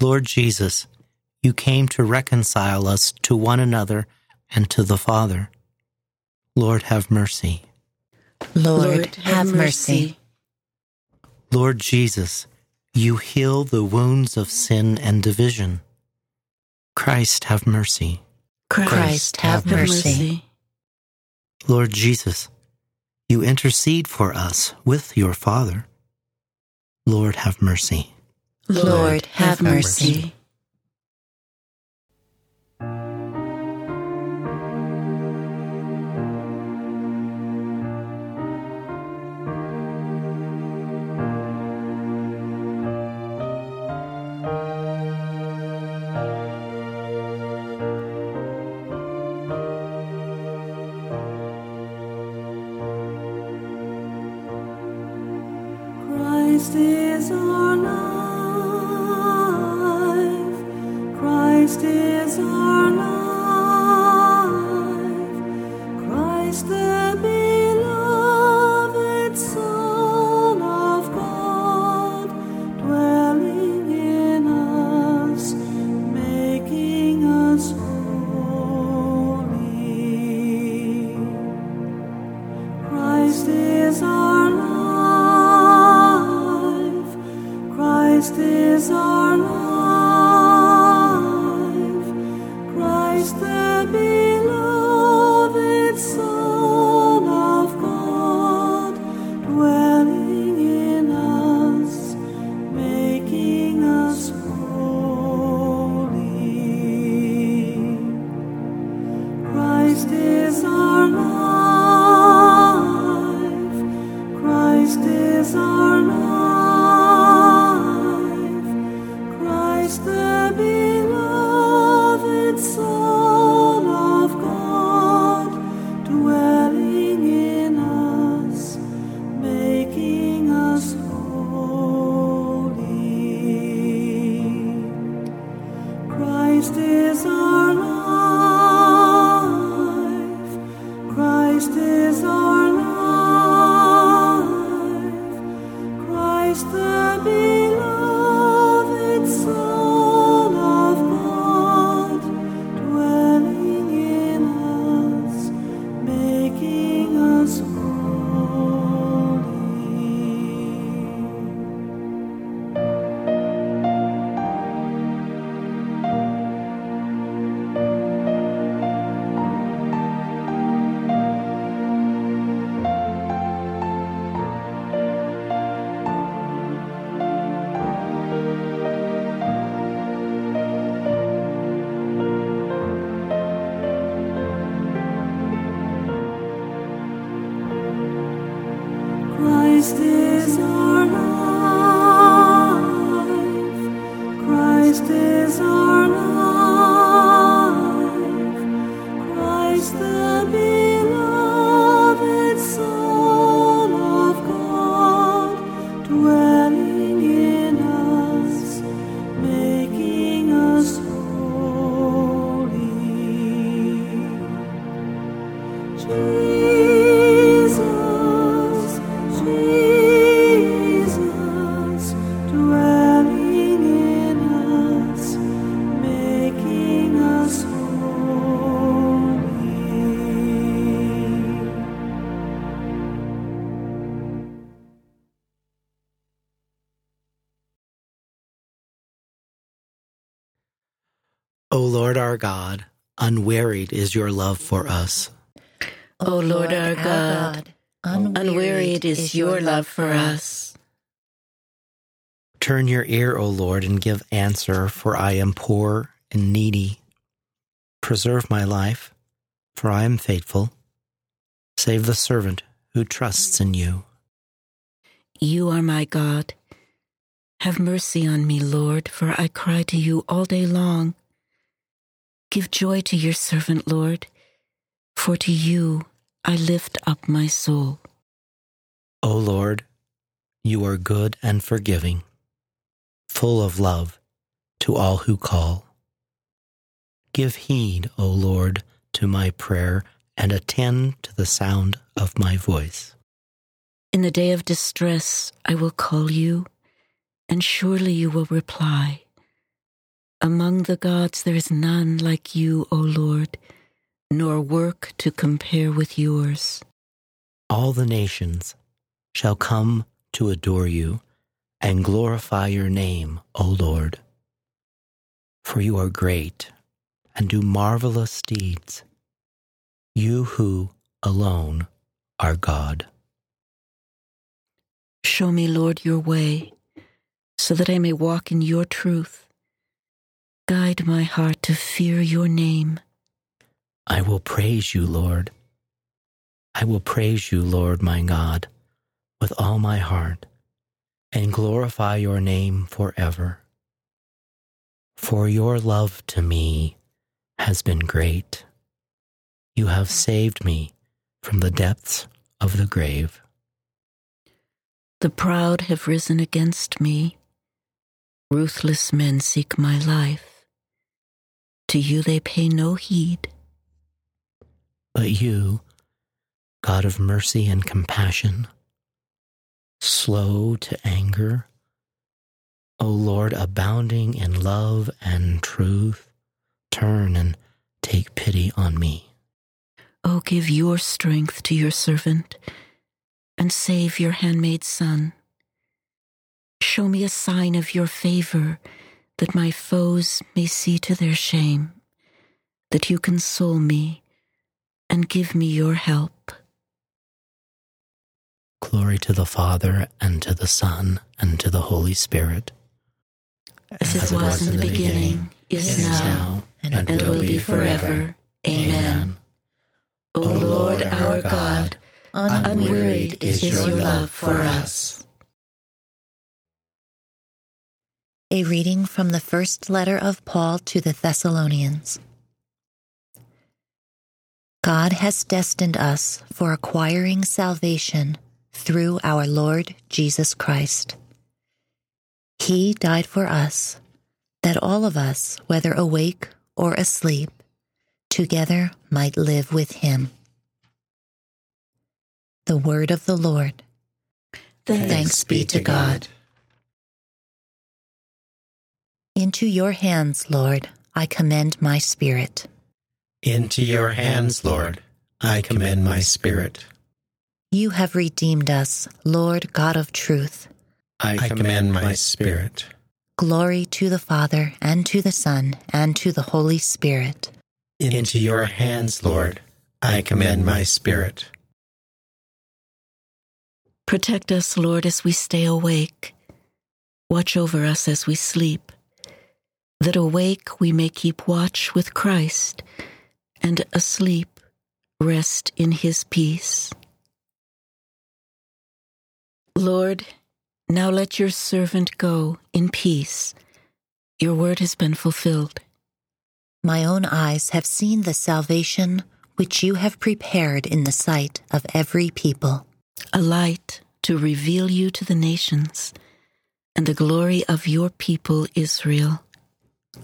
Lord Jesus, you came to reconcile us to one another and to the Father. Lord, have mercy. Lord, have mercy. Lord Jesus, you heal the wounds of sin and division. Christ, have mercy. Christ, have mercy. Lord Jesus, you intercede for us with your Father. Lord, have mercy. Lord, have mercy. Christ Christ is our oh. O Lord our God, unwearied is your love for us. O Lord our God, unwearied is your love for us. Turn your ear, O Lord, and give answer, for I am poor and needy. Preserve my life, for I am faithful. Save the servant who trusts in you. You are my God. Have mercy on me, Lord, for I cry to you all day long. Give joy to your servant, Lord, for to you I lift up my soul. O Lord, you are good and forgiving, full of love to all who call. Give heed, O Lord, to my prayer and attend to the sound of my voice. In the day of distress, I will call you, and surely you will reply. Among the gods, there is none like you, O Lord, nor work to compare with yours. All the nations shall come to adore you and glorify your name, O Lord. For you are great and do marvelous deeds, you who alone are God. Show me, Lord, your way, so that I may walk in your truth. Guide my heart to fear your name. I will praise you, Lord. I will praise you, Lord my God, with all my heart, and glorify your name forever. For your love to me has been great. You have saved me from the depths of the grave. The proud have risen against me. Ruthless men seek my life. To you they pay no heed. But you, God of mercy and compassion, slow to anger, O Lord, abounding in love and truth, turn and take pity on me. O give your strength to your servant and save your handmaid's son. Show me a sign of your favor that my foes may see to their shame, that you console me and give me your help. Glory to the Father, and to the Son, and to the Holy Spirit. As, it was, in the beginning, is now, and, will be forever. Amen. O Lord our God, unwearied is your love for us. A reading from the first letter of Paul to the Thessalonians. God has destined us for acquiring salvation through our Lord Jesus Christ. He died for us, that all of us, whether awake or asleep, together might live with him. The word of the Lord. Thanks, be to God. Into your hands, Lord, I commend my spirit. Into your hands, Lord, I commend my spirit. You have redeemed us, Lord God of truth. I commend my spirit. Glory to the Father, and to the Son, and to the Holy Spirit. Into your hands, Lord, I commend my spirit. Protect us, Lord, as we stay awake. Watch over us as we sleep, that awake we may keep watch with Christ, and asleep rest in his peace. Lord, now let your servant go in peace. Your word has been fulfilled. My own eyes have seen the salvation which you have prepared in the sight of every people. a light to reveal you to the nations and the glory of your people Israel.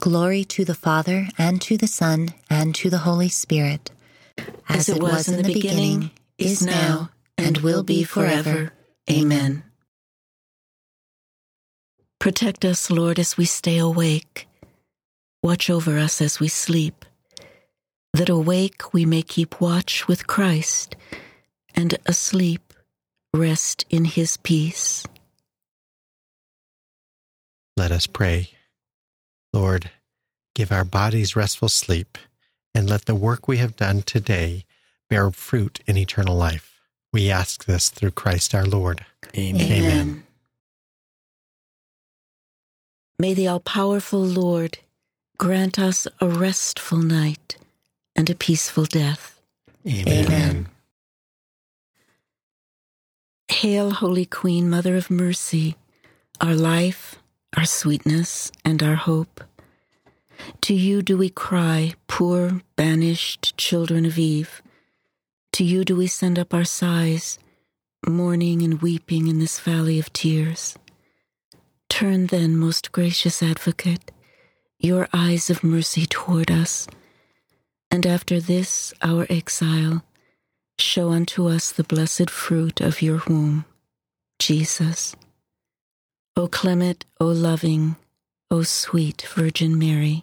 Glory to the Father, and to the Son, and to the Holy Spirit, As, it was, in the beginning, is now, and will be forever. Amen. Protect us, Lord, as we stay awake. Watch over us as we sleep, that awake we may keep watch with Christ, and asleep rest in his peace. Let us pray. Lord, give our bodies restful sleep, and let the work we have done today bear fruit in eternal life. We ask this through Christ our Lord. Amen. Amen. May the all powerful Lord grant us a restful night and a peaceful death. Amen. Hail, Holy Queen, Mother of Mercy, our life, our sweetness and our hope. To you do we cry, poor, banished children of Eve. To you do we send up our sighs, mourning and weeping in this valley of tears. Turn then, most gracious advocate, your eyes of mercy toward us, and after this our exile, show unto us the blessed fruit of your womb, Jesus. O clement, O loving, O sweet Virgin Mary,